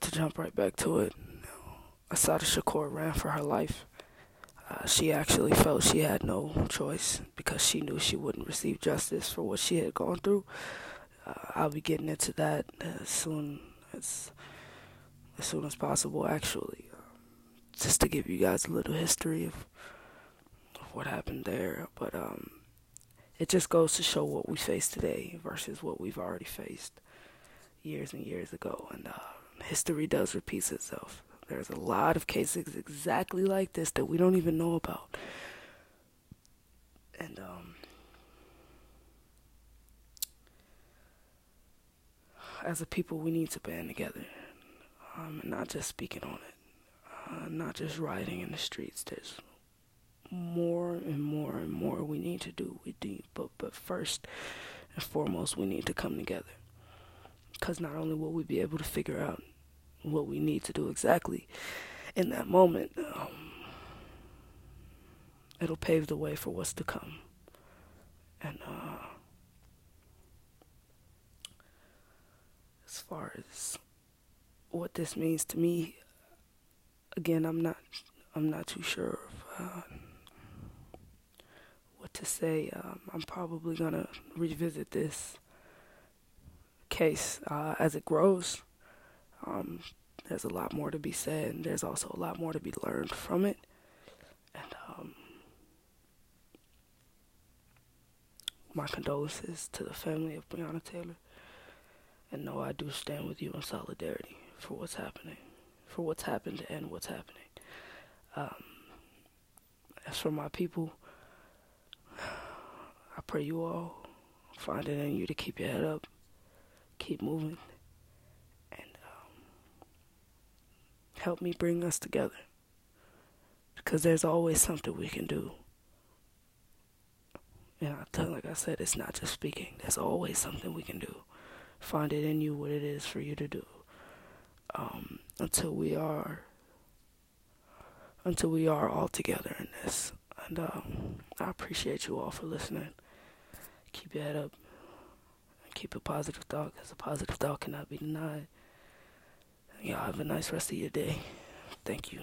to jump right back to it, Assata Shakur ran for her life. Uh, she actually felt she had no choice because she knew she wouldn't receive justice for what she had gone through. Uh, I'll be getting into that as soon as as soon as possible. Actually, um, just to give you guys a little history of, of what happened there, but um, it just goes to show what we face today versus what we've already faced years and years ago, and uh, history does repeat itself. There's a lot of cases exactly like this that we don't even know about. And um, as a people, we need to band together, um, and not just speaking on it, uh, not just rioting in the streets. There's more and more and more we need to do. We do, but but first and foremost, we need to come together. Because not only will we be able to figure out what we need to do exactly in that moment, um, it'll pave the way for what's to come. And uh, as far as what this means to me, again, I'm not, I'm not too sure of uh, what to say. Um, I'm probably gonna revisit this case uh, as it grows. Um, there's a lot more to be said, and there's also a lot more to be learned from it. And um, my condolences to the family of Breonna Taylor. And no, I do stand with you in solidarity for what's happening, for what's happened and what's happening. Um, as for my people, I pray you all find it in you to keep your head up, keep moving, help me bring us together. Because there's always something we can do. And I tell, like I said, it's not just speaking. There's always something we can do. Find it in you what it is for you to do. Um, until we are, until we are all together in this. And um, I appreciate you all for listening. Keep your head up. Keep a positive thought, because a positive thought cannot be denied. Y'all have a nice rest of your day. Thank you.